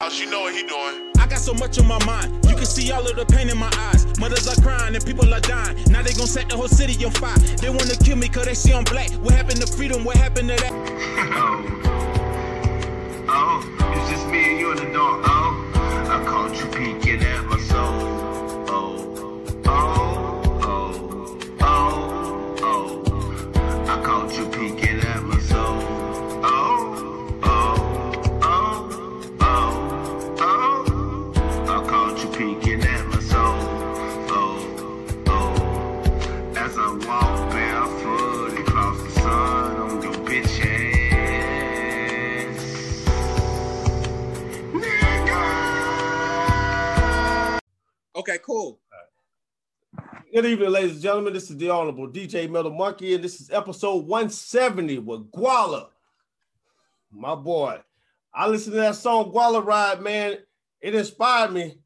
house, you know what he doing. I got so much on my mind. You can see all of the pain in my eyes. Mothers are crying and people are dying. Now they gon' set the whole city on fire. They wanna kill me cause they see I'm black. What happened to freedom? What happened to that? oh, oh, it's just me and you in the dark. Oh, I caught you peeking at my soul. Oh, oh, oh, oh, oh. oh I caught you peeking Cool. Good evening, ladies and gentlemen. This is the Honorable DJ Metal Monkey, and this is episode 170 with Gwalla. My boy. I listened to that song Gwalla Ride, man. It inspired me.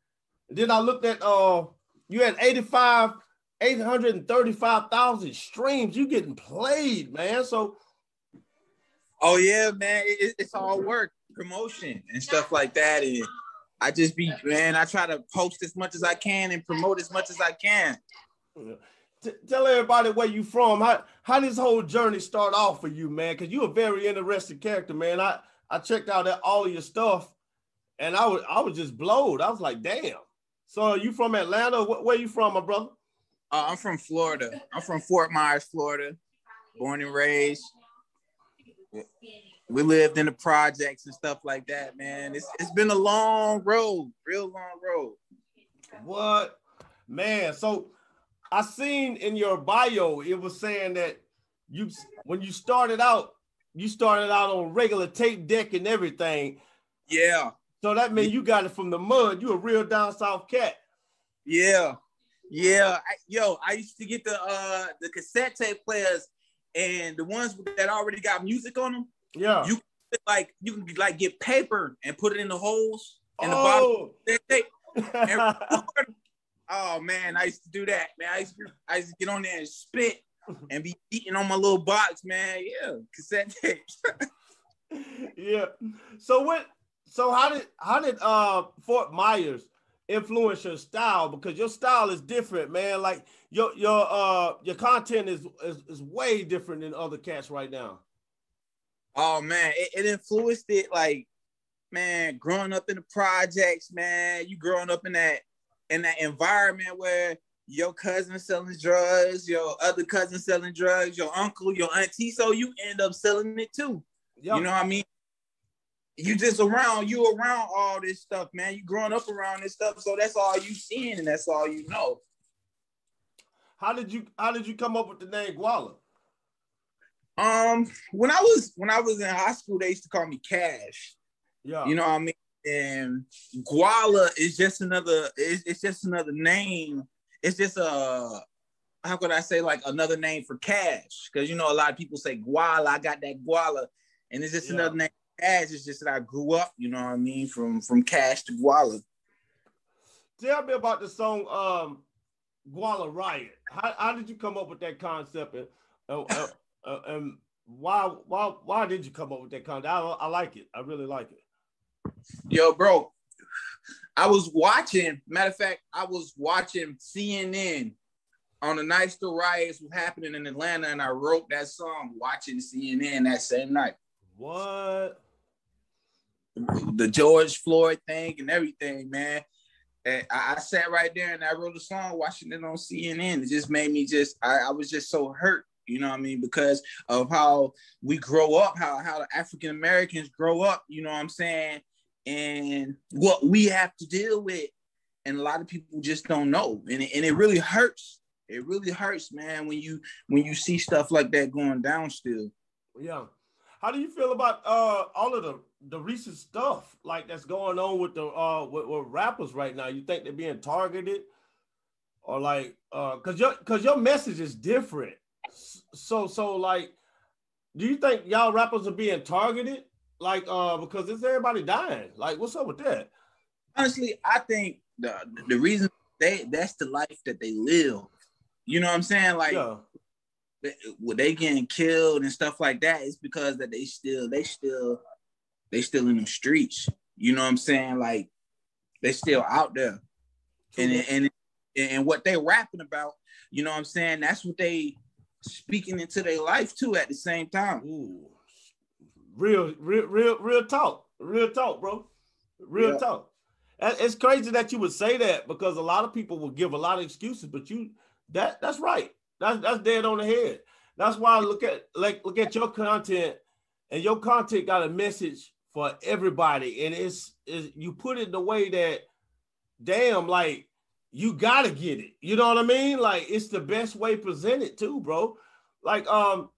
Then I looked at uh you had 85, 835,000 streams. You getting played, man. So Oh yeah, man. It- it's all work, promotion and stuff like that. And I just be man, I try to post as much as I can and promote as much as I can. t- tell everybody where you from. How how this whole journey start off for you, man? Because you're a very interesting character, man. I I checked out that, all of your stuff, and I was I was just blown. I was like, damn. So are you from Atlanta? Wh- where you from, my brother? Uh, I'm from Florida. I'm from Fort Myers, Florida. Born and raised. We lived in the projects and stuff like that, man. It's it's been a long road, real long road. What, man? So I seen in your bio it was saying that you when you started out, you started out on regular tape deck and everything. Yeah, So that means you got it from the mud. You a real down south cat. yeah, yeah. I, yo, I used to get the uh the cassette tape players and the ones that already got music on them. Yeah. You like you can like get paper and put it in the holes in the oh. of the and oh man, I used to do that, man. I used to, I used to get on there and spit and be eating on my little box, man. Yeah, cassette tapes. yeah. So what? So how did how did uh Fort Myers influence your style? Because your style is different, man. Like your your uh your content is is, is way different than other cats right now. Oh man, it, it influenced it like, man, growing up in the projects, man. You growing up in that in that environment where your cousin selling drugs, your other cousin selling drugs, your uncle, your auntie, so you end up selling it too. Yeah. You know what I mean? You just around, you around all this stuff, man. You growing up around this stuff, so that's all you seeing and that's all you know. how did you how did you come up with the name Gwalla? Um, when I was when I was in high school, they used to call me Cash. Yeah. You know what I mean? And Gwalla is just another. It's, it's just another name. It's just a. How could I say like another name for cash? Because you know a lot of people say Guala. I got that Guala, and it's just Yeah. another name. for Cash. It's just that I grew up. You know what I mean? From from cash to Gwalla. Tell me about the song um Gwalla Riot. How, how did you come up with that concept and uh, uh, and why why why did you come up with that concept? I, I like it. I really like it. Yo, bro, I was watching. Matter of fact, I was watching CNN on the night the riots was happening in Atlanta, and I wrote that song watching CNN that same night. What? The George Floyd thing and everything, man. And I, I sat right there and I wrote a song watching it on CNN. It just made me just, I, I was just so hurt, you know what I mean? Because of how we grow up, how, how the African Americans grow up, you know what I'm saying? And what we have to deal with. And a lot of people just don't know. And it, and it really hurts. It really hurts, man, when you when you see stuff like that going down still. Yeah. How do you feel about uh all of the the recent stuff like that's going on with the uh with, with rappers right now? You think they're being targeted, or like uh because your because your message is different. So so like, do you think y'all rappers are being targeted? Like uh because it's everybody dying. Like what's up with that? honestly, I think the the reason they that's the life that they live. You know what I'm saying? Like yeah. they, when they getting killed and stuff like that, it's because that they still they still they still in the streets. you know what I'm saying? Like they still out there. And and and what they rapping about, you know what I'm saying? That's what they speaking into their life too at the same time. Ooh. Real, real, real, real talk. Real talk, bro. Real yeah. talk. It's crazy that you would say that because a lot of people will give a lot of excuses, but you that that's right. That's that's dead on the head. That's why I look at like look at your content, and your content got a message for everybody, and it's, it's you put it in the way that, damn, like you gotta get it. You know what I mean? Like it's the best way presented too, bro. Like um,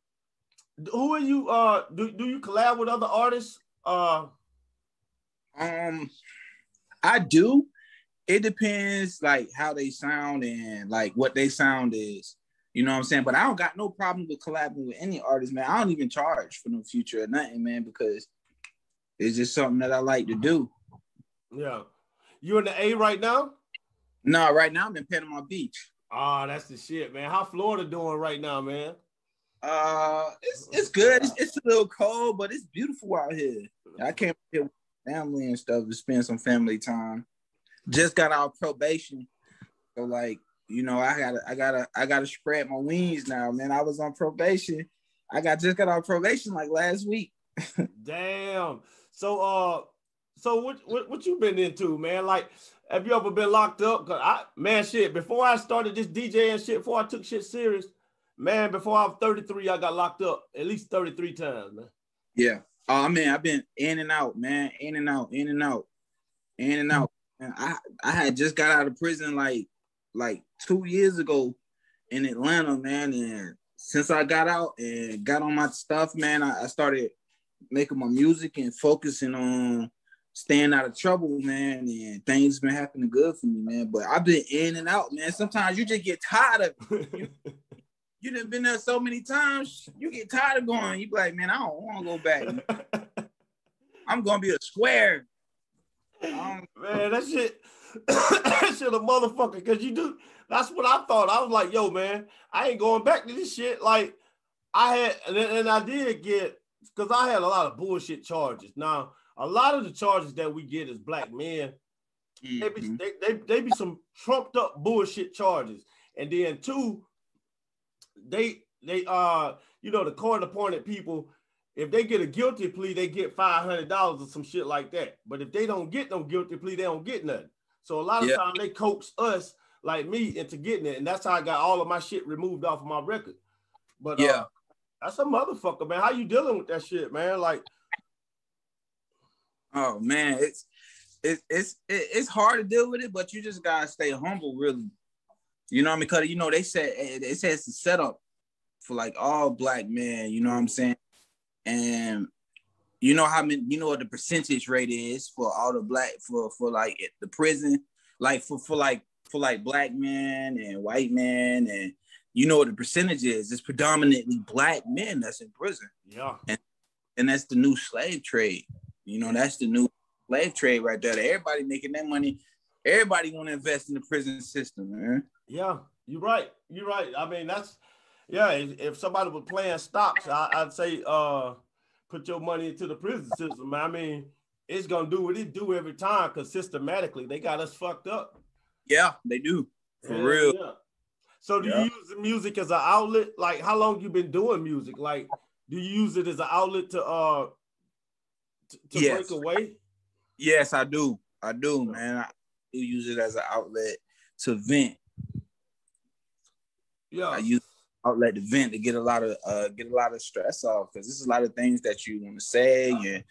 who are you? Uh, do do you collab with other artists? Uh, um, I do. It depends like how they sound and like what they sound is. You know what I'm saying? But I don't got no problem with collabing with any artist, man. I don't even charge for no future or nothing, man, because it's just something that I like to do. Yeah. You in the A right now? No, right now I'm in Panama Beach. Ah, oh, that's the shit, man. How Florida doing right now, man? Uh, it's it's good. It's, it's, a little cold, but it's beautiful out here. I came here with family and stuff to spend some family time. Just got out of probation, so like you know, I gotta, I gotta, I gotta spread my wings now, man. I was on probation. I got just got on probation like last week. Damn. So, uh, so what, what, what you been into, man? Like, have you ever been locked up? Cause I, man, shit. Before I started this DJing shit, before I took shit serious, man. Before I was 33, I got locked up at least 33 times, man. Yeah. Oh man, I've been in and out, man, in and out, in and out, in and out. And I, I had just got out of prison like like two years ago in Atlanta, man. And since I got out and got on my stuff, man, I, I started making my music and focusing on staying out of trouble, man. And things been happening good for me, man. But I've been in and out, man. Sometimes you just get tired of you, you done been there so many times, you get tired of going. You be like, man, I don't want to go back. I'm gonna be a square. Um, man, that shit that shit a motherfucker. Cause you do that's what I thought. I was like, yo, man, I ain't going back to this shit. Like I had and, and I did get because I had a lot of bullshit charges. Now, a lot of the charges that we get as black men, mm-hmm. they, be, mm-hmm. they, they, they be some trumped up bullshit charges. And then two, they they uh you know the court appointed people if they get a guilty plea, they get five hundred dollars or some shit like that. But if they don't get no guilty plea, they don't get nothing. So a lot of yep. times they coax us like me into getting it, and that's how I got all of my shit removed off of my record. But uh, yeah, uh, that's a motherfucker, man. How you dealing with that shit, man? Like, oh man, it's it's it's it's hard to deal with it, but you just gotta stay humble, really. You know what I mean? Because you know they said it says the setup for like all black men. You know what I'm saying? And you know how many you know what the percentage rate is for all the black for for like the prison like for for like for like black men and white men and you know what the percentage is it's predominantly black men that's in prison yeah and and that's the new slave trade you know that's the new slave trade right there everybody making that money everybody want to invest in the prison system man yeah you're right you're right i mean that's yeah if, if somebody was playing stocks I, i'd say uh put your money into the prison system. I mean, it's gonna do what it do every time because systematically they got us fucked up. Yeah, they do. For yeah, real. Yeah. So do yeah. you use the music as an outlet? Like how long you been doing music? Like do you use it as an outlet to uh to, to yes. break away? Yes, I do. I do, man. I do use it as an outlet to vent. Yeah. I use outlet to vent to get a lot of uh, get a lot of stress off because this is a lot of things that you want to say and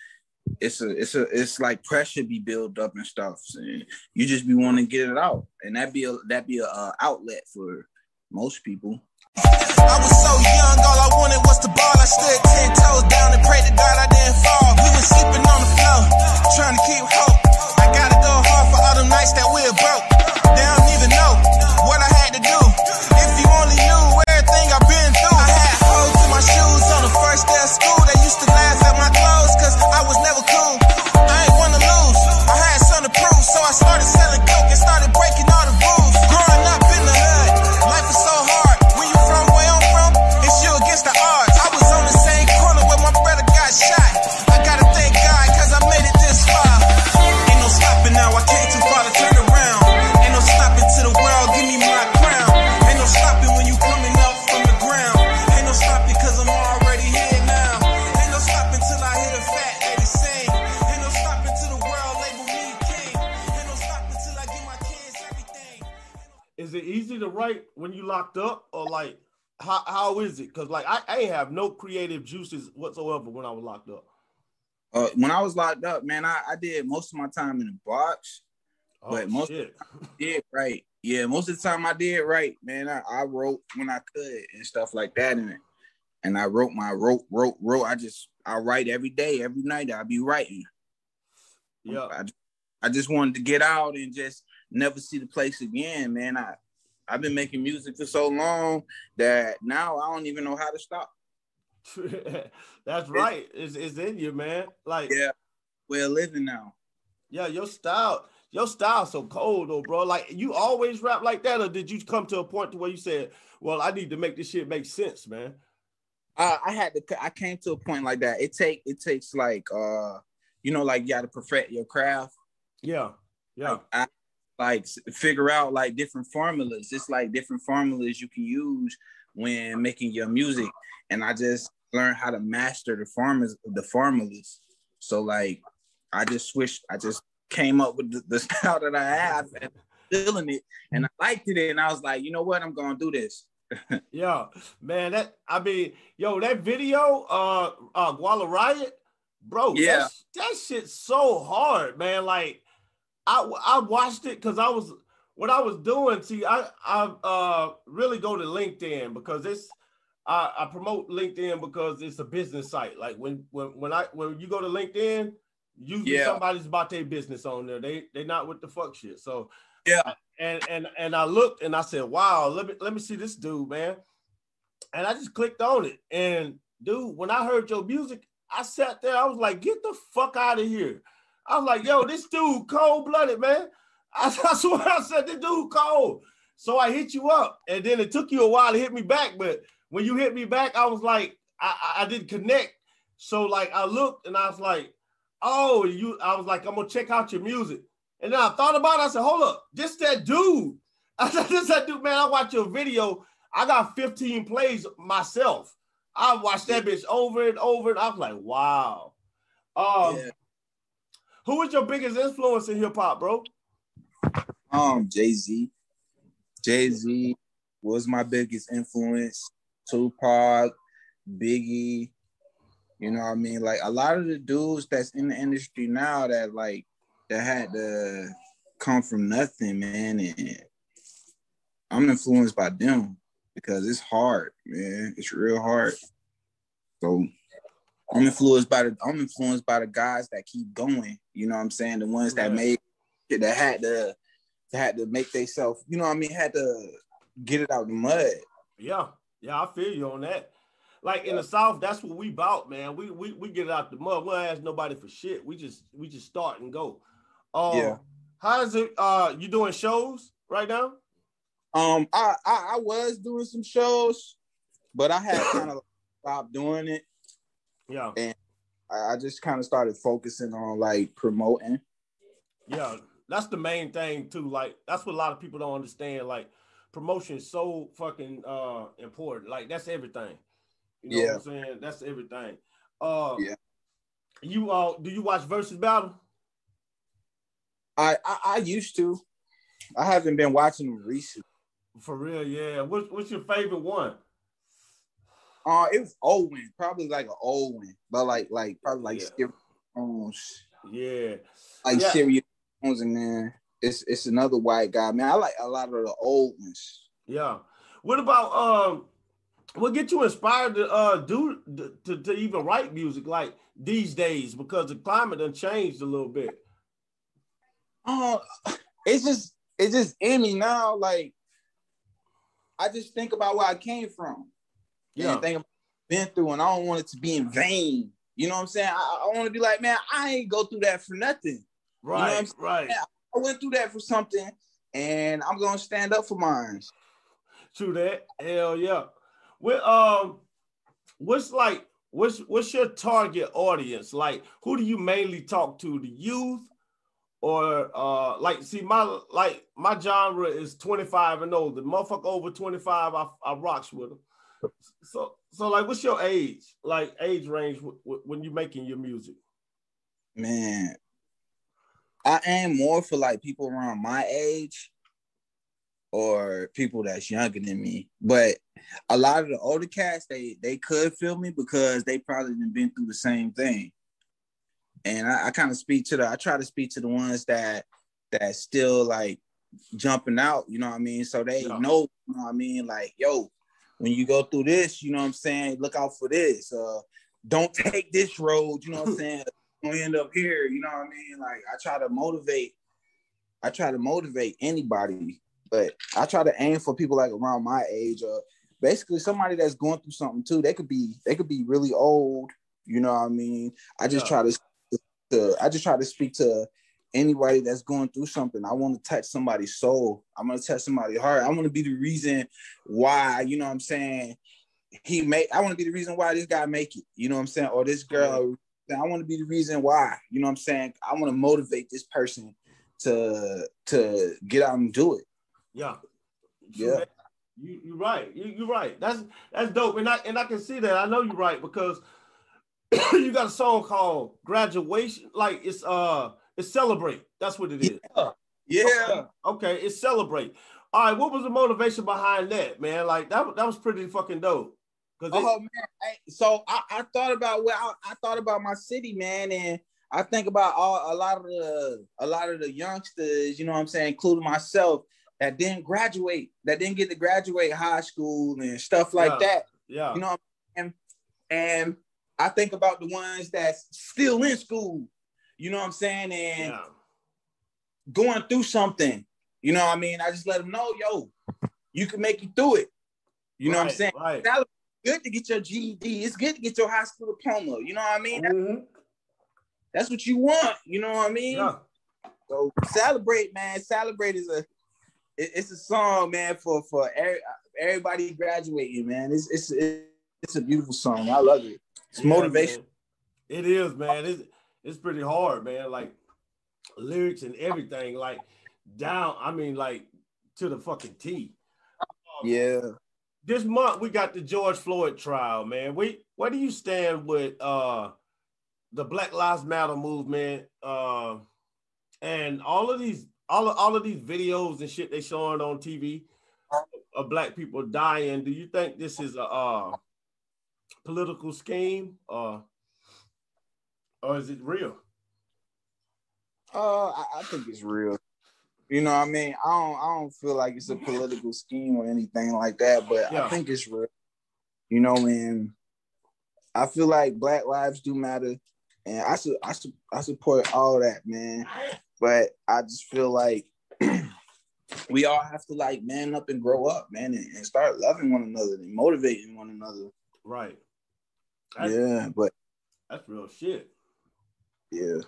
it's a it's a it's like pressure be built up and stuff and you just be wanting to get it out and that be a that be a uh, outlet for most people I was so young, all I wanted was the ball. I stood ten toes down and prayed to God I didn't fall. We were sleeping on the floor, trying to keep hope. I gotta go hard for all them nights that we're broke. They don't even know what I had to do. If you only knew everything I've been through. I had holes in my shoes on the first day of school. They used to laugh at my clothes cause I was never cool. Easy to write when you locked up, or like how how is it? Because like I, I ain't have no creative juices whatsoever when I was locked up. Uh, when I was locked up, man, I, I did most of my time in the box. Oh, But most- shit. did right. Yeah, most of the time I did right, man. I, I wrote when I could and stuff like that, and and I wrote my wrote wrote wrote. I just I write every day, every night. I be writing. yeah, I, I just wanted to get out and just never see the place again, man. I I've been making music for so long that now I don't even know how to stop. that's right. It's, it's in you, man. Like Yeah, we're living now. Yeah, your style, your style so cold though, bro. Like you always rap like that, or did you come to a point to where you said, "Well, I need to make this shit make sense, man"? Uh, I had to. I came to a point like that. It take it takes like uh, you know, like you got to perfect your craft. Yeah, yeah, I, like figure out like different formulas. It's like different formulas you can use when making your music, and I just learned how to master the formulas. The formulas. So like, I just switched. I just came up with the, the style that I have and feeling it, and I liked it. And I was like, you know what, I'm gonna do this. yeah, man. That I mean, yo, that video, uh, uh, Gwalla Riot, bro. Yeah. that, that shit's so hard, man. Like, I I watched it because I was what I was doing. See, I I uh really go to LinkedIn because it's I, I promote LinkedIn because it's a business site. Like when when when I when you go to LinkedIn, usually Yeah. somebody's about their business on there. They they not with the fuck shit. So Yeah. and and and I looked and I said, wow, let me let me see this dude, man. And I just clicked on it. And dude, when I heard your music, I sat there, I was like, get the fuck out of here. I was like, yo, this dude cold-blooded, man. I, I swear I said this dude cold. So I hit you up, and then it took you a while to hit me back. But when you hit me back, I was like, I, I, I didn't connect. So like I looked and I was like, oh, you I was like, I'm gonna check out your music. And then I thought about it. I said, hold up, just that dude. I said, this that dude, man. I watched your video. I got 15 plays myself. I watched that bitch over and over. And I was like, wow. Um, Yeah. Who was your biggest influence in hip hop, bro? Um, Jay Z. Jay Z was my biggest influence. Tupac, Biggie. You know what I mean? Like a lot of the dudes that's in the industry now that like that had to come from nothing, man. And I'm influenced by them because it's hard, man. It's real hard. So I'm influenced by the I'm influenced by the guys that keep going. You know what I'm saying? The ones that made that had to had to make themselves, you know what I mean, had to get it out the mud. Yeah, yeah, I feel you on that. Like in the South, that's what we bout, man. We we we get it out the mud. We don't ask nobody for shit. We just we just start and go. Um, Yeah. How is it? Uh, you doing shows right now? Um, I, I I was doing some shows, but I had kind of stopped doing it. Yeah, I, I just kind of started focusing on like promoting. yeah. That's the main thing too. Like that's what a lot of people don't understand. Like promotion is so fucking uh important. Like that's everything. You know Yeah. what I'm saying? That's everything. Uh, Yeah. You uh, do you watch Versus Battle? I, I I used to. I haven't been watching them recently. For real, yeah. What's what's your favorite one? Uh, it was Owen, probably like an Owen, but like like probably like Yeah. Serius Jones, Yeah. like Yeah. Serius Jones, and then it's it's another white guy. Man, I like a lot of the old ones. Yeah. What about um what get you inspired to uh do to, to even write music like these days because the climate done changed a little bit. Oh, it's just it's just in me now. Like I just think about where I came from. Yeah. And think about what I've been through, and I don't want it to be in vain. You know what I'm saying? I, I want to be like, man, I ain't go through that for nothing. Right, saying? right. I went through that for something, and I'm gonna stand up for mine. True that. Hell yeah. What um what's like what's what's your target audience? Like who do you mainly talk to? The youth or uh like see my like my genre is 25 and older. Motherfucker over 25, I, I rocks with them. So so like what's your age? Like age range w- w- when you're making your music? Man, I aim more for like people around my age. or people that's younger than me. But a lot of the older cats, they they could feel me because they probably been through the same thing. And I, I kind of speak to the I try to speak to the ones that that still like jumping out, you know what I mean? So they Yeah. know, you know what I mean? Like, yo, when you go through this, you know what I'm saying? Look out for this. Uh don't take this road, you know what I'm saying? Gonna end up here, you know what I mean? Like I try to motivate, I try to motivate anybody, but I try to aim for people like around my age or basically somebody that's going through something too. They could be they could be really old, you know what I mean? I just Yeah. try to, to I just try to speak to anybody that's going through something. I want to touch somebody's soul. I'm gonna touch somebody's heart. I want to be the reason why, you know what I'm saying, he made I want to be the reason why this guy make it, you know what I'm saying, or this girl. I want to be the reason why, you know what I'm saying. I want to motivate this person to to get out and do it. Yeah. Yeah. man. you're right. You you right. That's that's dope. And I and I can see that. I know you're right because you got a song called Graduation. Like it's uh it's celebrate. That's what it is. Yeah. Okay, it's celebrate. All right, what was the motivation behind that, man? Like that, that was pretty fucking dope. Cause it- Oh man, hey, so I, I thought about well, I, I thought about my city, man, and I think about all a lot of the a lot of the youngsters, you know what I'm saying, including myself, that didn't graduate, that didn't get to graduate high school and stuff like Yeah. that. yeah, You know what I'm saying? And I think about the ones that's still in school, you know what I'm saying, and yeah, going through something. You know what I mean? I just let them know, yo, you can make it through it. You know what I'm saying? Right. It's good to get your GED. It's good to get your high school diploma. You know what I mean? Mhm. That's what you want. You know what I mean? Yeah. So celebrate, man. Celebrate is a it's a song, man, for for everybody graduating, man. It's it's it's a beautiful song. I love it. It's Yeah, motivation. man. It is, man. It's it's pretty hard, man. Like lyrics and everything, like down. I mean, like to the fucking T. Yeah. This month we got the George Floyd trial, man. We where do you stand with uh the Black Lives Matter movement? Uh and all of these all of, all of these videos and shit they showing on TV of black people dying. Do you think this is a uh political scheme or or is it real? Uh, I, I think it's real. You know what I mean? I don't I don't feel like it's a political scheme or anything like that, but Yeah. I think it's real. You know, and I mean? I feel like Black lives do matter, and I su- I, su- I support all that, man. But I just feel like we all have to like man up and grow up, man, and, and start loving one another and motivating one another. Right. That's, yeah, but that's real shit. Yeah.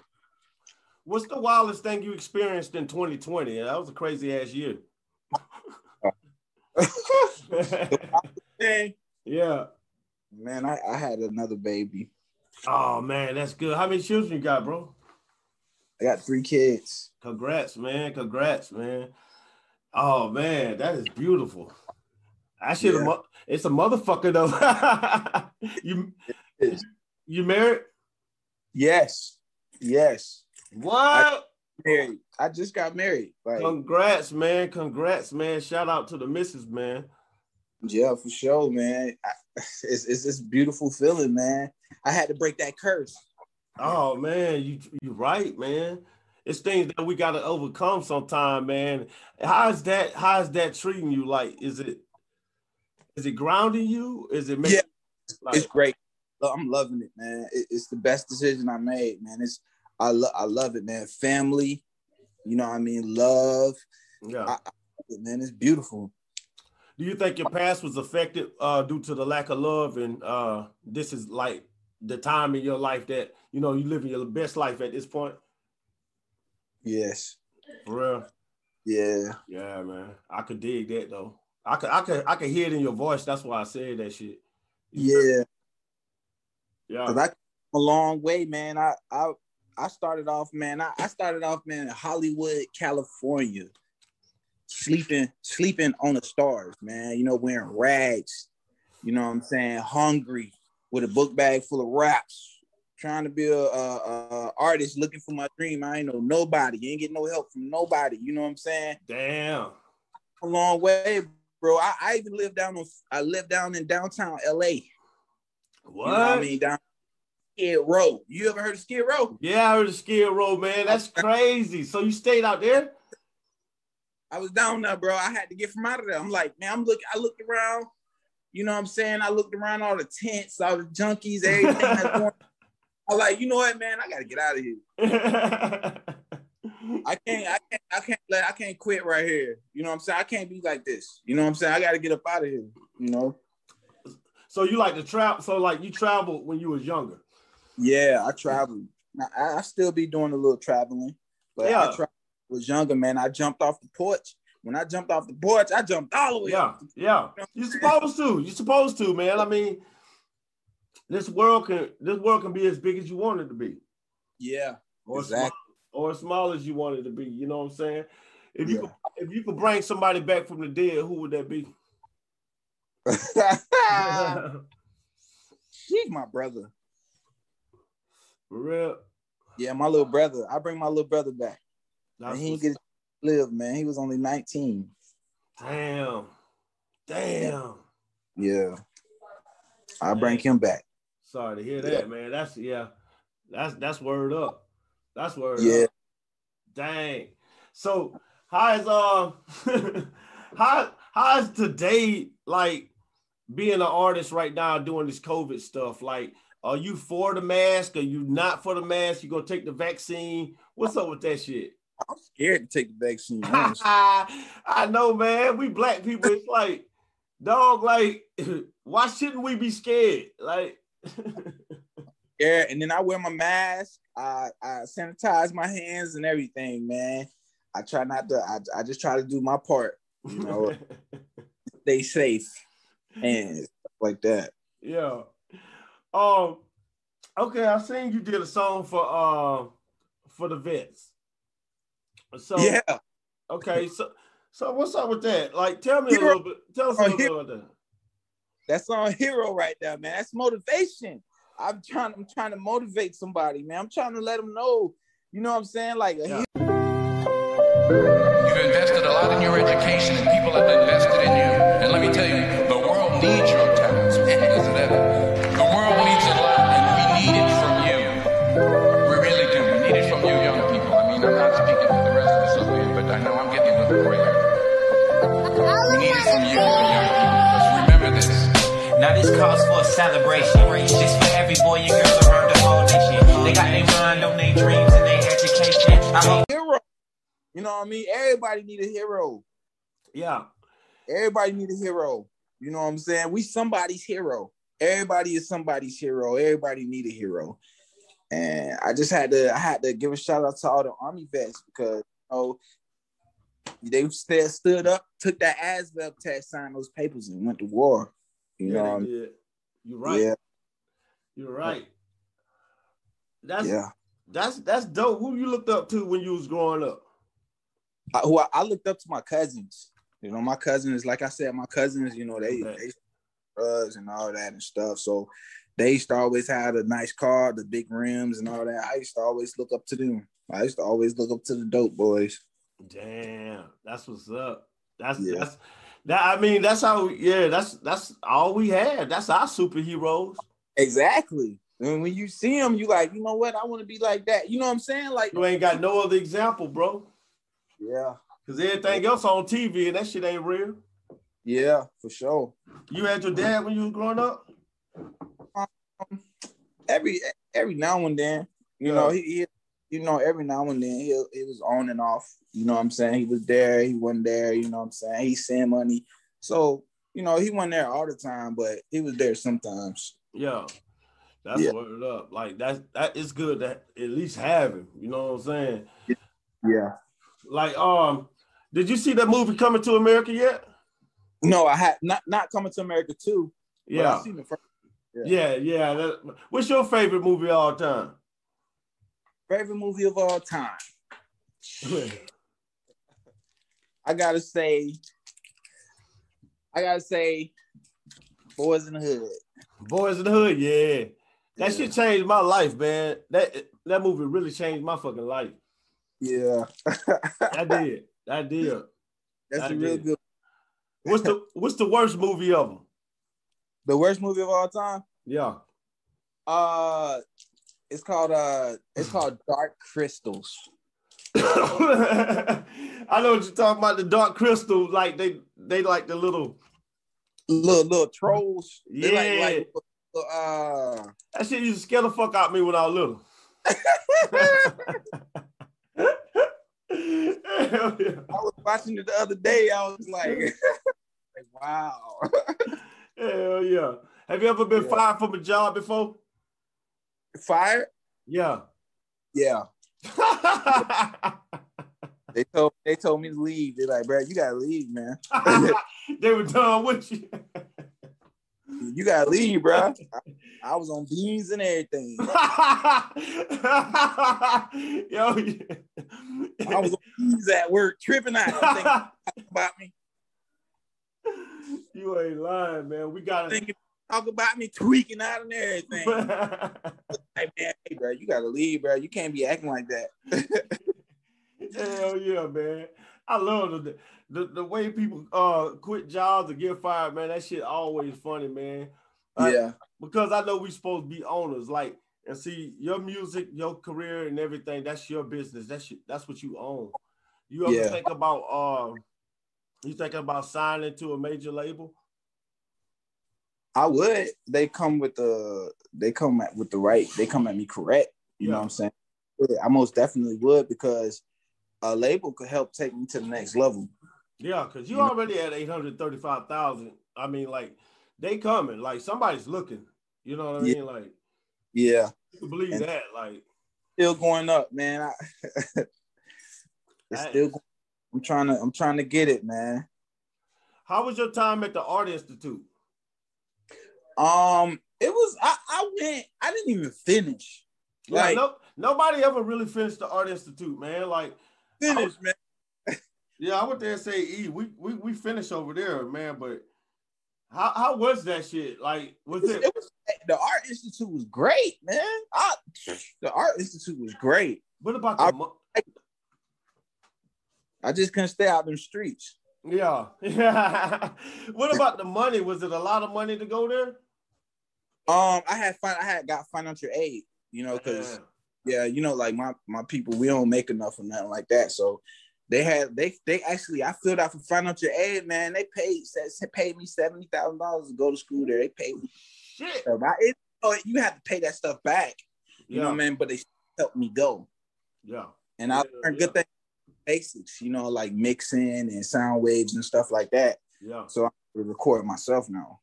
What's the wildest thing you experienced in 2020? That was a crazy ass year. Hey, yeah. man, I, I had another baby. Oh man, that's good. How many children you got, bro? I got three kids. Congrats, man. Congrats, man. Oh man, that is beautiful. I should have. Yeah. It's a motherfucker though. you you married? Yes. Yes. What? Married. I just got married. Like, Congrats, man. Congrats, man. Shout out to the missus, man. yeah, for sure, man. I, it's it's this beautiful feeling, man. I had to break that curse. Oh man, you you right, man. It's things that we gotta overcome sometime, man. How's that? How's that treating you? Like, is it is it grounding you? Is it making Yeah. like, It's great. I'm loving it, man. It- it's the best decision I made, man. It's I love I love it, man. Family, you know what I mean? Love. yeah. I, I love it, man. It's beautiful. Do you think your past was affected uh, due to the lack of love, and uh, this is like the time in your life that you know you're living your best life at this point? Yes. For real? Yeah. Yeah, man. I could dig that though. I could, I could, I could hear it in your voice. That's why I said that shit. Yeah. Yeah. Cause I a long way, man. I I I started off, man. I, I started off, man, in Hollywood, California, sleeping sleeping on the stars, man. You know, wearing rags. You know what I'm saying? Hungry with a book bag full of raps. Trying to be a, a, a artist, looking for my dream. I ain't know nobody. ain't get no help from nobody. You know what I'm saying? Damn. a long way, bro. I, I even live down on I live down in downtown LA. What? You know what I mean? Down Skid Row. You ever heard of Skid Row? Yeah, I heard of Skid Row, man. That's crazy. So you stayed out there? I was down there, bro. I had to get from out of there. I'm like, man, I'm looking, I looked around, you know what I'm saying? I looked around all the tents, all the junkies, everything that's going. I'm like, you know what, man? I gotta get out of here. I can't, I can't, I can't let I can't quit right here. You know what I'm saying? I can't be like this. You know what I'm saying? I gotta get up out of here, you know. So you like to travel? So like you traveled when you was younger? Yeah, I traveled. Now, I, I still be doing a little traveling, but Yeah. I tra- was younger, man. I jumped off the porch. When I jumped off the porch, I jumped all the way Yeah, yeah. You're supposed to. You're supposed to, man. I mean, this world can this world can be as big as you want it to be, Yeah, or Exactly. small, or as small as you want it to be. You know what I'm saying? If you Yeah. could, if you could bring somebody back from the dead, who would that be? She's my brother. For real. Yeah, my little brother. I bring my little brother back. That's And he didn't get to live, man. He was only 19. damn, damn. Yeah. I bring him back. Sorry to hear Yeah. that, man. That's yeah, that's that's word up. That's word Yeah. up. Dang. So how is um how how is today like being an artist right now doing this COVID stuff? Like, are you for the mask? Are you not for the mask? You gonna take the vaccine? What's up with that shit? I'm scared to take the vaccine. I know, man. We black people, it's like, dog, like, why shouldn't we be scared? Like, yeah, and then I wear my mask. I, I sanitize my hands and everything, man. I try not to, I, I just try to do my part, you know, stay safe and stuff like that. yeah. Um. Okay, I seen you did a song for uh for the vets. So yeah. okay, so so what's up with that? Like, tell me a little bit. Tell us a Oh, little bit about that. That's on hero right there, man. That's motivation. I'm trying, I'm trying to motivate somebody, man. I'm trying to let them know, you know what I'm saying? Like a Yeah. You've invested a lot in your education, and people have invested in you. And let me tell you, the world your talents. Man, is it ever? The world needs it a lot, and we need it from you. We really do. We need it from you, young people. I mean, I'm not speaking to the rest of us up here, but I know I'm getting a little gray. We need it from you, young people. Because remember this. Now this calls for a celebration. This for every boy and girl around the whole nation. They got their mind on their dreams and their education. I hope hero. You know what I mean? Everybody need a hero. Yeah. Everybody need a hero. You know what I'm saying? We somebody's hero. Everybody is somebody's hero. Everybody need a hero. And I just had to I had to give a shout out to all the army vets because you know they st- stood up, took that ASVAB test, signed those papers, and went to war. You yeah, know, they what I mean? did. You're right. yeah, You're right. That's yeah. that's that's dope. Who you looked up to when you was growing up? I, who I, I looked up to my cousins. You know, my cousins, like I said, my cousins, you know, they Okay. they drugs and all that and stuff. So they used to always have a nice car, the big rims and all that. I used to always look up to them. I used to always look up to the dope boys. Damn, that's what's up. That's Yeah. that's that. I mean, that's how. Yeah, that's that's all we had. That's our superheroes. Exactly. And when you see them, you like, you know what? I want to be like that. You know what I'm saying? Like, You ain't got no other example, bro. yeah, Cause everything else on TV and that shit ain't real. yeah, for sure. You had your dad when you was growing up. Every every now and then, you Yeah. know, he, he you know, every now and then he he was on and off. You know what I'm saying? He was there, he wasn't there, you know what I'm saying? He sent money. So, you know, he wasn't there all the time, but he was there sometimes. Yeah, that's Yeah. word up. Like that. That is good to at least have him. You know what I'm saying? Yeah. Like, um, did you see that movie Coming to America yet? No, I had not not coming to America too. Yeah, I seen the first yeah, yeah. That, what's your favorite movie of all time? favorite movie of all time. I gotta say, I gotta say, Boys in the Hood. Boys in the Hood, yeah. That Yeah. shit changed my life, man. That that movie really changed my fucking life. Yeah, I did. That did. that's I a real did. good What's the What's the worst movie of them? The worst movie of all time? Yeah. Uh it's called uh it's called Dark Crystals. I know what you're talking about. The Dark Crystal, like they they like the little Little little trolls. They like, Yeah. like uh that shit used to scare the fuck out of me when I was little. Hell yeah. I was watching it the other day. I was like, like wow. Hell yeah. Have you ever been Yeah. fired from a job before? Fired? Yeah. Yeah. They told they told me to leave. They're like, bro, you gotta leave, man. they were done with you. You gotta leave, bro. I, I was on beans and everything. Yo. I was on beans at work, tripping out. I'm about me, you ain't lying, man. We got to. thinking talk about me tweaking out and everything. Like, man, hey, bro, you gotta leave, bro. You can't be acting like that. Hell yeah, man. I love the, the the way people uh quit jobs or get fired, man. That shit always funny, man. Like, yeah, Because I know we supposed to be owners, like and see your music, your career, and everything. That's your business. That's your, that's what you own. You ever Yeah. think about uh, you thinking about signing to a major label? I would. They come with the they come at with the right. They come at me correct. You know what I'm saying? I most definitely would because a label could help take me to the next level. Yeah, because you You know- already at hundred thirty-five thousand. I mean, like they coming, like somebody's looking. You know what I Yeah. mean? Like Yeah, you believe And- that. Like still going up, man. I, it's Hey. still. I'm trying to. I'm trying to get it, man. how was your time at the Art Institute? Um, it was. I, I went. I didn't even finish. Yeah, Like no, nobody ever really finished the Art Institute, man. Like, finish, man. yeah, I went there and say, E, we we we finished over there, man. But how how was that shit? Like, was It was, it? was- the art institute was great, man. I, the art institute was great. What about the? I- mo- I just couldn't stay out them streets. yeah, yeah. what about the money? Was it a lot of money to go there? Um, I had fun. I had got financial aid, you know, because yeah, you know, like my my people, we don't make enough or nothing like that. So they had they they actually I filled out for financial aid, man. They paid said paid me seventy thousand dollars to go to school there. They paid me. shit. I, it, you, have to pay that stuff back, you Yeah, know, man. But they helped me go, yeah. and I Yeah, learned yeah. good things, basics, you know, like mixing and sound waves and stuff like that. Yeah. So I record myself now.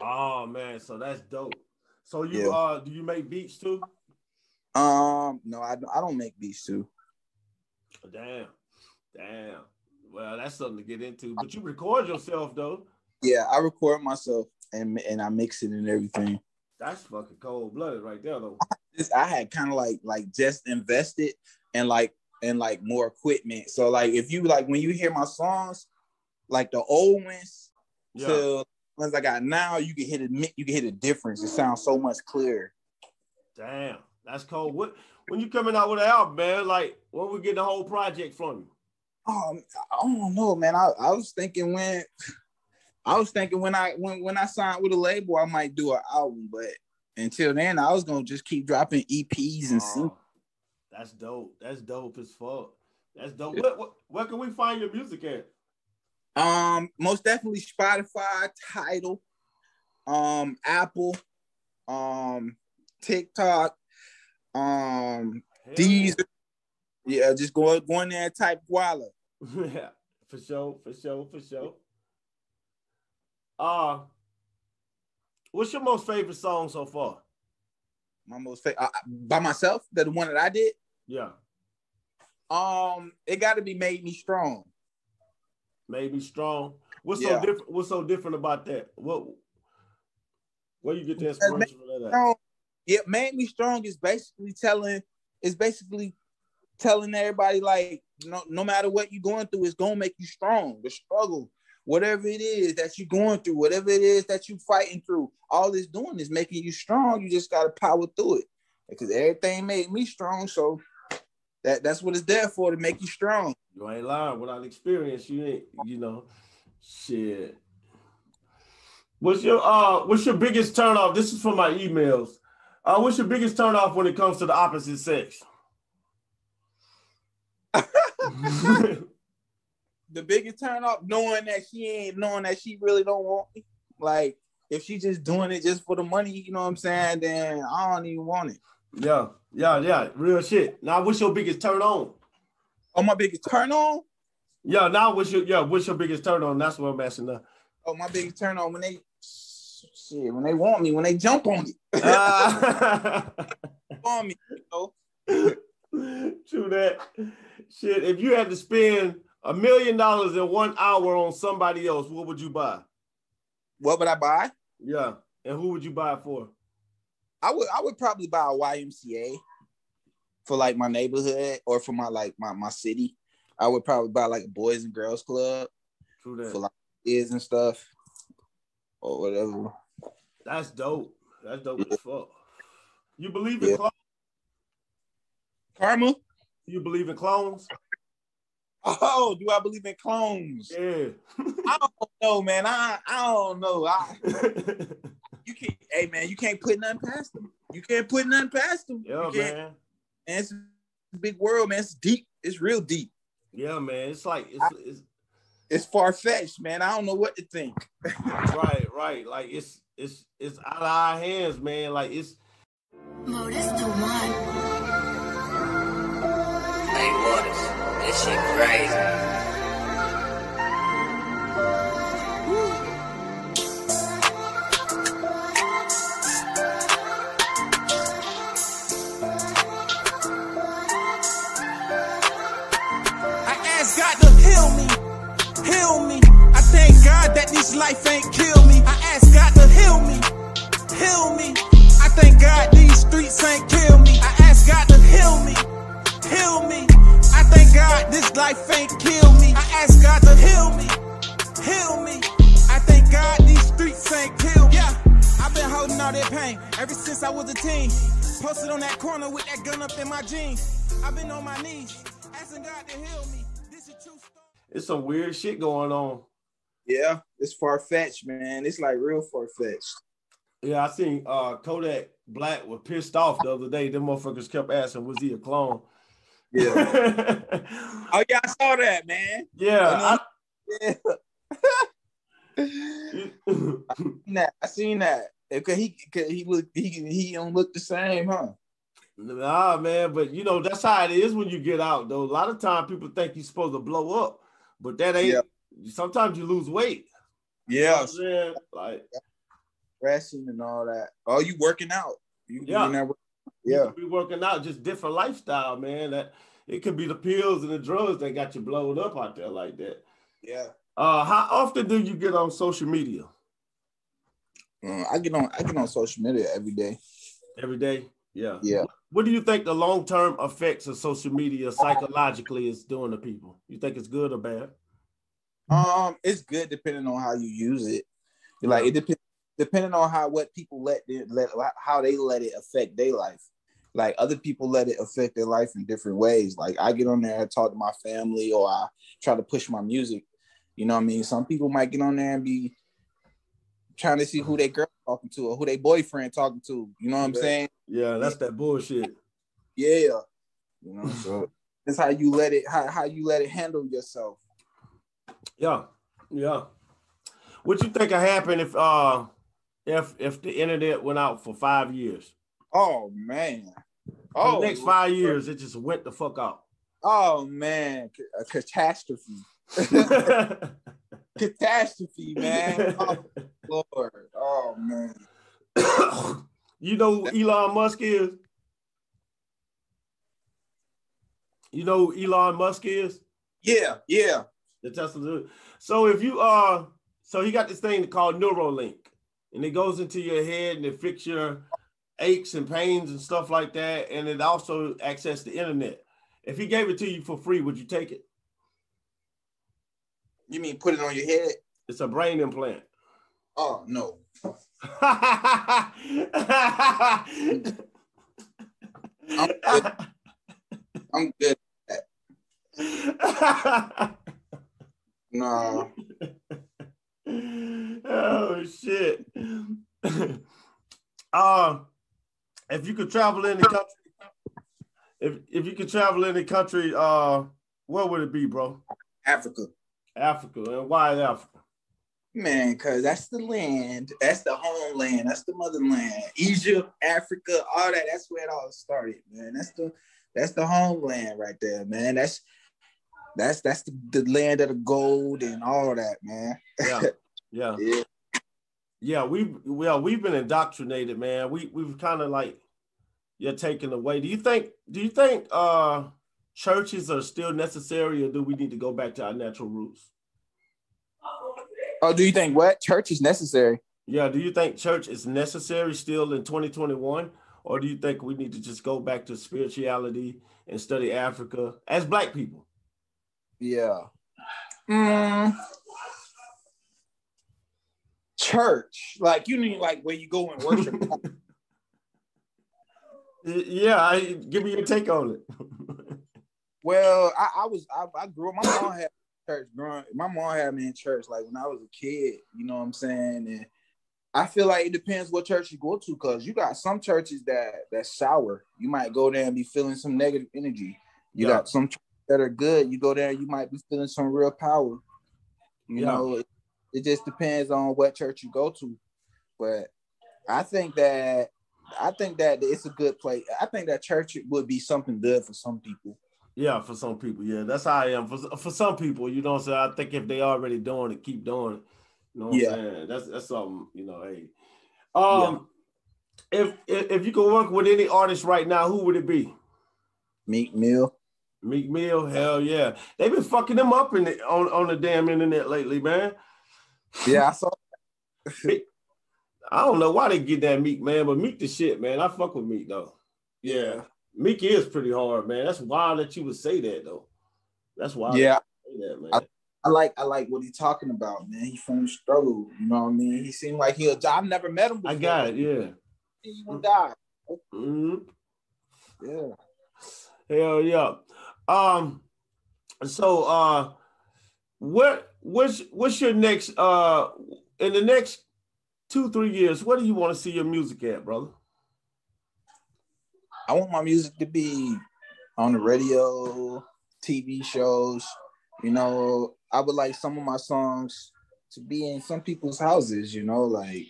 Oh man, so that's dope. So you uh do you make beats too? Um, no, I don't, I don't make beats too. Damn. Damn. Well, that's something to get into. But you record yourself though. Yeah, I record myself and and I mix it and everything. That's fucking cold blooded right there though. This- I had kind of like like just invested and like and like more equipment. So like if you like when you hear my songs, like the old ones Yeah. to ones I got now, you can hit a you can hit a difference. It sounds so much clearer. Damn. That's cold. What when you coming out with an album, man? Like when we get the whole project from you? Um, I don't know, man. I, I was thinking when I was thinking when I when when I signed with a label, I might do an album, but until then, I was gonna just keep dropping EPs and. Oh, that's dope. That's dope as fuck. That's dope. What, what, where can we find your music at? Um, most definitely Spotify, Tidal, um, Apple, um, TikTok, um, Hell Deezer. Yeah, just go go in there and type Gwalla. yeah, for sure, for sure, for sure. Uh what's your most favorite song so far? My most fa- uh, by myself, the the one that I did. Yeah, Um, it got to be made me strong. made me strong. What's Yeah. so different? What's so different about that? What where you get the inspiration for that? Yeah, made me strong is basically telling is basically telling everybody like no no matter what you're going through, it's gonna make you strong. The struggle, whatever it is that you're going through, whatever it is that you're fighting through, all it's doing is making you strong. You just gotta power through it. Because everything made me strong. So that that's what it's there for to make you strong. You ain't lying. Without experience, you ain't, you know, shit. What's your uh what's your biggest turnoff? This is for my emails. Uh what's your biggest turnoff when it comes to the opposite sex? The biggest turn off, knowing that she ain't knowing that she really don't want me. Like if she just doing it just for the money, you know what I'm saying? Then I don't even want it. yeah, yeah, yeah. Real shit. Now what's your biggest turn on? Oh, my biggest turn on. Yeah, now what's your yeah, what's your biggest turn on? That's what I'm asking now. Oh, my biggest turn on when they shit when they want me when they jump on it Ah. on me. You know? True that. Shit, if you had to spend a million dollars in one hour on somebody else, what would you buy? What would I buy? Yeah. And who would you buy it for? I would I would probably buy a YMCA for like my neighborhood or for my like my, my city. I would probably buy like a boys and girls club True that. for like kids and stuff or whatever. That's dope. That's dope as fuck. You believe in Yeah. clones? Karma. You believe in clones? Oh, do I believe in clones? Yeah. I don't know, man. I I don't know. I you can't. Hey, man, you can't put nothing past them. You can't put nothing past them. yeah, you can't. man. It's a big world, man. It's deep. It's real deep. Yeah, man. It's like it's, it's It's far fetched, man. I don't know what to think. right, right. Like it's it's it's out of our hands, man. Like it's Modus the one. Hey, Waters, this shit crazy. This life ain't kill me. I ask God to heal me, heal me. I thank God these streets ain't kill me. I ask God to heal me, heal me. I thank God this life ain't kill me. I ask God to heal me, heal me. I thank God these streets ain't kill me. Yeah, I've been holding all that pain ever since I was a teen. Posted on that corner with that gun up in my jeans. I've been on my knees, asking God to heal me. This is true story. it's some weird shit going on. Yeah, it's far fetched, man. It's like real far fetched. Yeah, I seen uh Kodak Black was pissed off the other day. Them motherfuckers kept asking, was he a clone? Yeah. yeah, oh yeah, I saw that, man. Yeah. I seen that. I seen that. Cause he, cause he look, he, he don't look the same, huh? Nah, man, but you know that's how it is when you get out. Though a lot of time people think you're supposed to blow up, but that ain't. Sometimes you lose weight. You know Yeah, I'm saying? like dressing and all that. Oh, you working out? You, Yeah. you you yeah, be working out, just different lifestyle, man. That it could be the pills and the drugs that got you blowed up out there like that. yeah. Uh, how often do you get on social media? Uh, I get on, I get on social media every day. Every day? Yeah. Yeah. What do you think the long term effects of social media psychologically is doing to people? You think it's good or bad? Um, it's good depending on how you use it. Like it depends depending on how what people let it let how they let it affect their life. Like other people let it affect their life in different ways. Like I get on there and talk to my family or I try to push my music. You know what I mean? Some people might get on there and be trying to see who they girl talking to or who they boyfriend talking to. You know what I'm Yeah. saying? Yeah, that's that bullshit. Yeah. You know, so that's how you let it how, how you let it handle yourself. Yeah, yeah. What you think would happen if uh if if the internet went out for five years? Oh man. Oh the next five years, it just went the fuck out. Oh man, a catastrophe. catastrophe, man. Oh Lord. Oh man. you know who Elon Musk is? You know who Elon Musk is? Yeah, yeah. The Tesla. So if you uh, so he got this thing called Neuralink, and it goes into your head and it fix your aches and pains and stuff like that, and it also access the internet. If he gave it to you for free, would you take it? You mean put it on your head? It's a brain implant. Oh no. I'm good. No. oh shit. um, if you could travel in the country, if if you could travel in the country, uh, where would it be, bro? Africa. Africa, and why Africa? Man, cause that's the land, that's the homeland, that's the motherland. Egypt, Africa, all that. That's where it all started, man. That's the that's the homeland right there, man. That's that's that's the, the land of the gold and all that, man. Yeah, yeah, Yeah. yeah. We well, we've been indoctrinated, man. We we've kind of like you're taken away. Do you think? Do you think uh churches are still necessary, or do we need to go back to our natural roots? Oh, do you think what church is necessary? Yeah, do you think church is necessary still in 2021? Or do you think we need to just go back to spirituality and study Africa as black people? Yeah. Mm. Church, like you need like where you go and worship. Yeah, I, give me your take on it. well, I, I was I, I grew up. My mom had church growing. My mom had me in church like when I was a kid. You know what I'm saying? And I feel like it depends what church you go to, because you got some churches that that sour. You might go there and be feeling some negative energy. You Yeah. got some churches that are good. You go there, you might be feeling some real power. You Yeah. know, it, it just depends on what church you go to. But I think that I think that it's a good place. I think that church would be something good for some people. Yeah, for some people, yeah, that's how I am. For for some people, you know, what I'm saying. I think if they already doing it, keep doing it. You know, what Yeah. I'm saying? That's that's something. You know, hey. Um, if, if if you could work with any artist right now, who would it be? Meek Mill. Meek Mill, hell yeah. They've been fucking them up in the, on, on the damn internet lately, man. Yeah, I saw. I don't know why they get that Meek, man, but Meek the shit, man. I fuck with Meek though. Yeah. Meek is pretty hard, man. That's wild that you would say that though. That's wild. Yeah, that you would say that, man. I- I like I like what he's talking about, man. He from the struggle, you know what I mean. He seemed like he'll. I've never met him. Before. I got it, yeah. He gonna die. Mhm. Yeah. Hell yeah. Um so uh what what's what's your next uh in the next two, three years, where do you want to see your music at, brother? I want my music to be on the radio, TV shows. You know, I would like some of my songs to be in some people's houses. You know, like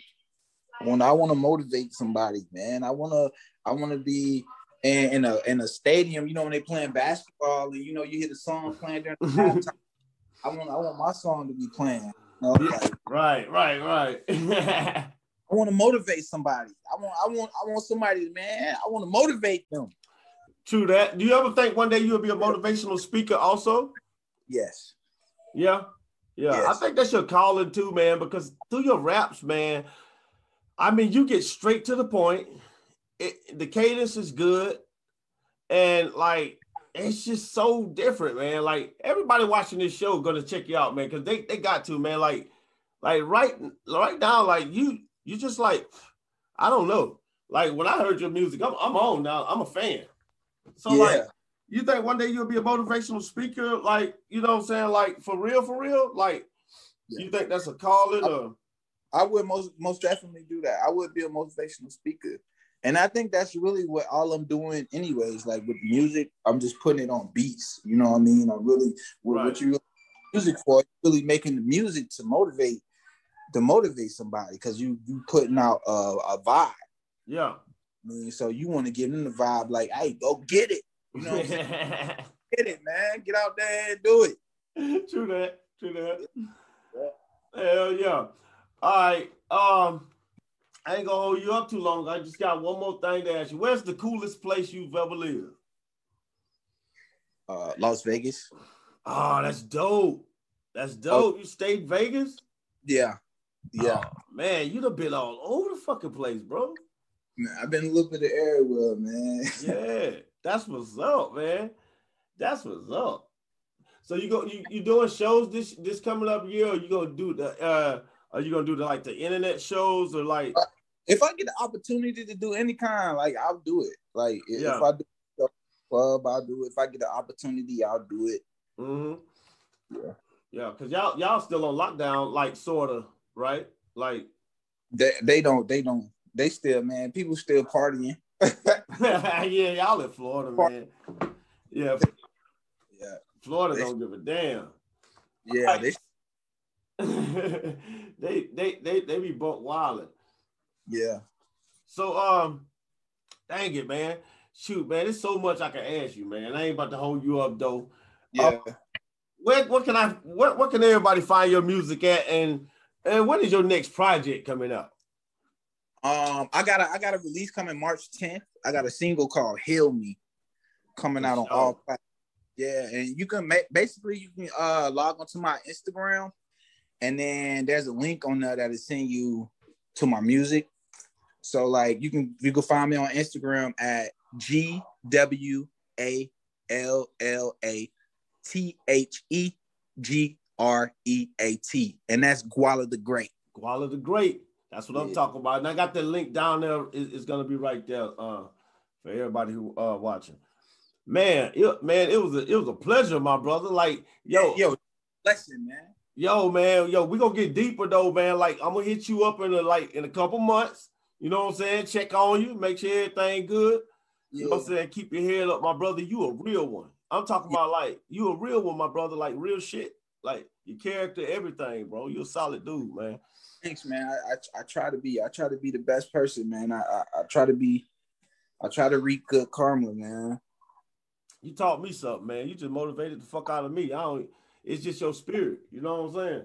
when I want to motivate somebody, man. I want to, I want to be in, in a in a stadium. You know, when they playing basketball, and you know, you hear the song playing during the halftime. I want, I want my song to be playing. You know, like, Right, right, right. I want to motivate somebody. I want, I want, I want somebody, man. I want to motivate them. True that. Do you ever think one day you'll be a motivational speaker also? Yes. Yeah. Yeah. I think that's your calling too, man, because through your raps, man, I mean, you get straight to the point. It, the cadence is good. And like, it's just so different, man. Like everybody watching this show gonna check you out, man, because they, they got to, man. Like, like right, right now, like you, you just like, I don't know. Like when I heard your music, I'm, I'm on now. I'm a fan. So yeah. like, you think one day you'll be a motivational speaker, like you know what I'm saying, like for real, for real? Like, you think that's a calling or I would most most definitely do that. I would be a motivational speaker. And I think that's really what all I'm doing anyways. Like with music, I'm just putting it on beats. You know what I mean? I'm really what, Right. what you music for, really making the music to motivate to motivate somebody because you you putting out a, a vibe. yeah. I mean, so you want to give them the vibe like, hey, go get it. You know what I'm? Get it, man. Get out there and do it. true that. True that. Hell yeah. All right. Um, I ain't gonna hold you up too long. I just got one more thing to ask you. Where's the coolest place you've ever lived? Uh, Las Vegas. Oh, that's dope. That's dope. You stayed Vegas? Yeah. Yeah. Oh, man, you'd have been all over the fucking place, bro. Man, I've been a little bit of everywhere, man. Yeah, that's what's up, man. That's what's up. So you go you, you doing shows this this coming up year, or you gonna do the uh are you gonna do the like the internet shows or like if I get the opportunity to do any kind, like I'll do it. Like if, Yeah. if I do the club, I'll do it. If I get the opportunity, I'll do it. Mm-hmm. Yeah. Yeah. cause y'all y'all still on lockdown, like sorta, right? Like They they don't they don't they still man people still partying. yeah, y'all in Florida, man. Yeah, Yeah, Florida They- don't give a damn. yeah. They they they they they be buck wilding. Yeah. So um, dang it, man. Shoot, man, there's so much I can ask you, man. I ain't about to hold you up though. Yeah. Where what can I what what can everybody find your music at and and when is your next project coming up? Um, I got a I got a release coming March 10th. I got a single called "Heal Me" coming out on all. plat- Yeah, and you can make basically you can uh log onto my Instagram, and then there's a link on there that'll send you to my music. So like you can you can find me on Instagram at G W A L L A T H E G R E A T, and that's Gwalla the Great. Gwalla the Great. That's what I'm talking about. And I got the link down there. It- it's gonna be right there uh, for everybody who uh watching. Man, it, man, it was a it was a pleasure, my brother. Like, yo, yo, listen, man. yo, man, yo, we gonna get deeper though, man. Like, I'm gonna hit you up in a like in a couple months. You know what I'm saying? Check on you, make sure everything good. You know what I'm saying? Keep your head up, my brother. You a real one. I'm talking about like you a real one, my brother. Like real shit. Like your character, everything, bro. You a solid dude, man. Thanks, man. I, I I try to be I try to be the best person, man. I, I I try to be I try to reap good karma, man. You taught me something, man. You just motivated the fuck out of me. I don't. It's just your spirit. You know what I'm saying?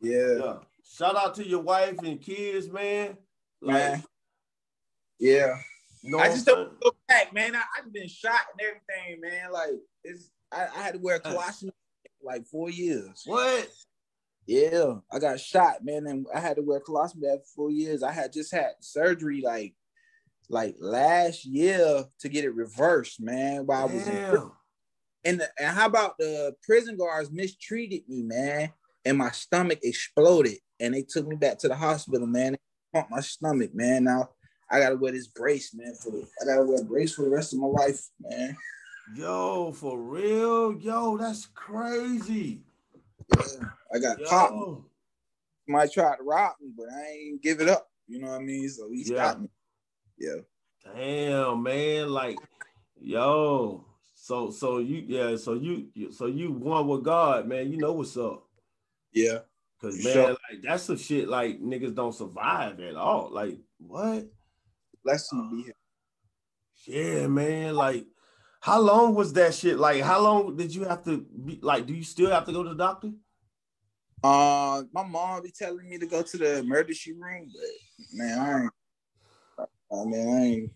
Yeah, Yeah. Shout out to your wife and kids, man. Like, man. Yeah. you know I just I'm don't saying? go back, man. I, I've been shot and everything, man. Like it's I, I had to wear a colostomy for like four years. What? Yeah, I got shot, man, and I had to wear colostomy bag for four years. I had just had surgery like like last year to get it reversed, man. While I was in prison. Damn. And, the, and how about the prison guards mistreated me, man? And my stomach exploded, and they took me back to the hospital, man. Pumped my stomach, man. Now I gotta wear this brace, man. For the, I gotta wear a brace for the rest of my life, man. Yo, for real? Yo, that's crazy. Yeah, I got popped. Might try to rob me, but I ain't give it up. You know what I mean? So he Yeah. stopped me. Yeah. Damn, man. Like, yo. So, so you, yeah. So you, you so you one with God, man. You know what's up. Yeah. Cause man, sure. like that's the shit like niggas don't survive at all. Like what? Blessing to be here. Yeah, man. Like, how long was that shit? Like, how long did you have to be? Like, do you still have to go to the doctor? Uh, my mom be telling me to go to the emergency room, but man, I ain't. I mean, I ain't.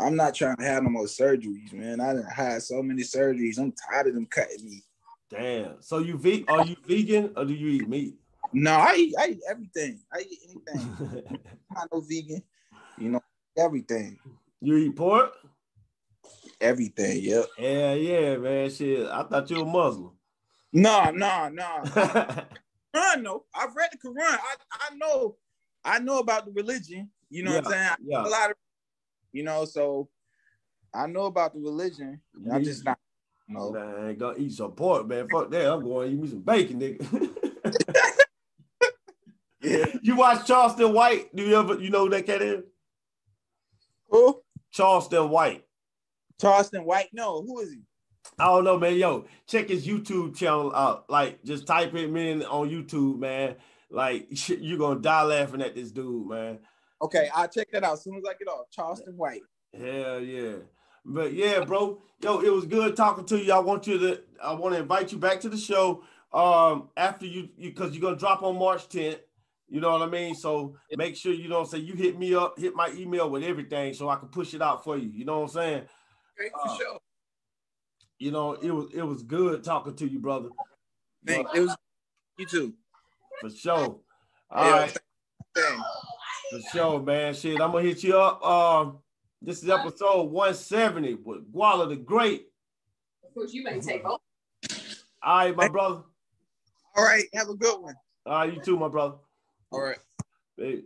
I'm not trying to have no more surgeries, man. I done had so many surgeries. I'm tired of them cutting me. Damn. So you ve- Are you vegan or do you eat meat? No, I eat, I eat everything. I eat anything. I'm not no vegan. You know, everything, you eat pork? everything. Yep. Yeah, yeah, man. Shit, I thought you were Muslim. No, no, no. Quran, no. I've read the Quran. I, I know, I know about the religion. You know what I'm saying? yeah. A lot of, you know, so I know about the religion. I'm just not. No. Man, I ain't gonna eat some pork, man. Fuck that. I'm going to eat me some bacon, nigga. Yeah. you watch Charleston White? Do you ever you know who that cat is? Who? Charleston White. Charleston White? No. Who is he? I don't know, man. Yo, check his YouTube channel out. Like, just type him in on YouTube, man. Like, you're gonna die laughing at this dude, man. Okay, I'll check that out as soon as I get off. Charleston White. Hell yeah. But yeah, bro. Yo, it was good talking to you. I want you to I want to invite you back to the show um after you because you, are gonna drop on March 10th. You know what I mean? So make sure you know what I'm. You hit me up, hit my email with everything so I can push it out for you. You know what I'm saying? Okay, Uh, for sure. You know, it was it was good talking to you, brother. Thank, it was you too. For sure. All Yeah, right. Thanks. For sure, man. Shit, I'm gonna hit you up. Um, this is episode 170 with Gwalla the Great. Of course, you may take over. All right, my brother. All right, have a good one. All right, you too, my brother. All right. Hey.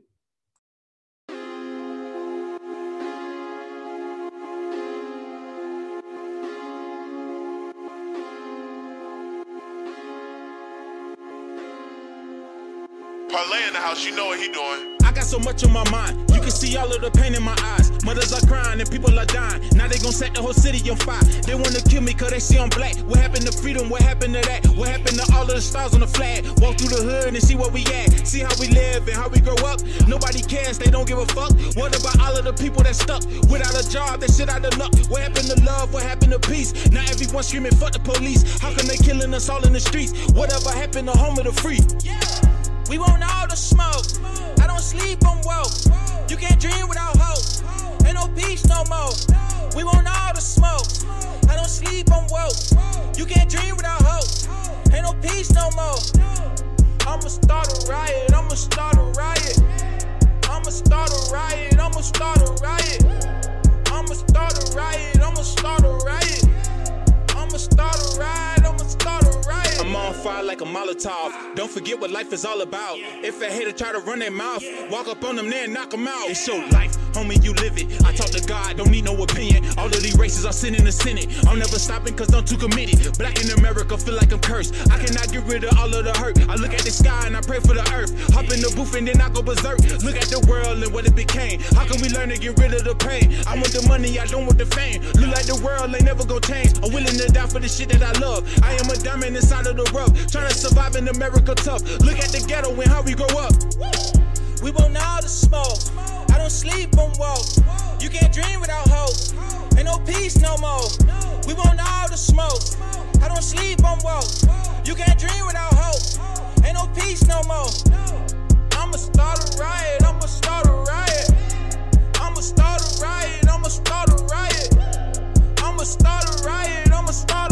Parlay in the house, you know what he doing. I got so much on my mind. You can see all of the pain in my eyes. Mothers are crying and people are dying. Now they gon' set the whole city on fire. They wanna kill me cause they see I'm black. What happened to freedom? What happened to that? What happened to all of the stars on the flag? Walk through the hood and see where we at. See how we live and how we grow up. Nobody cares, they don't give a fuck. What about all of the people that stuck without a job? That shit out of luck. What happened to love? What happened to peace? Now everyone screaming, fuck the police. How come they killing us all in the streets? Whatever happened to home of the free? We want all the smoke. Don't sleep on woke. You can't dream without hope. Ain't no peace no more. We want all the smoke. I don't sleep on woke. You can't dream without hope. Ain't no peace no more. I'ma start a riot. I'ma start a riot. I'ma start a riot. I'ma start a riot. I'ma start a riot. I'ma start a riot. I'ma start a riot. I'm on fire like a Molotov. Don't forget what life is all about. If a hater try to run their mouth, walk up on them there and knock them out. It's your life, homie, you live it. I talk to God, don't need no opinion. All of these races are sitting in the Senate. I'm never stopping cause I'm too committed. Black in America feel like I'm cursed. I cannot get rid of all of the hurt. I look at the sky and I pray for the earth. Hop in the booth and then I go berserk. Look at the world and what it became. How can we learn to get rid of the pain? I want the money, I don't want the fame. Look like the world ain't never gonna change. I'm willing to die for the shit that I love. I am a diamond inside of of the rough. Trying to survive in America tough. Look at the ghetto and how we grow up. We want all the smoke. I don't sleep on woke. You can't dream without hope. Ain't no peace no more. We want all the smoke. I don't sleep on woke. You can't dream without hope. Ain't no peace no more. I'ma start a riot. I'ma start a riot. I'ma start a riot. I'ma start a riot. I'ma start a riot. I'ma start a riot.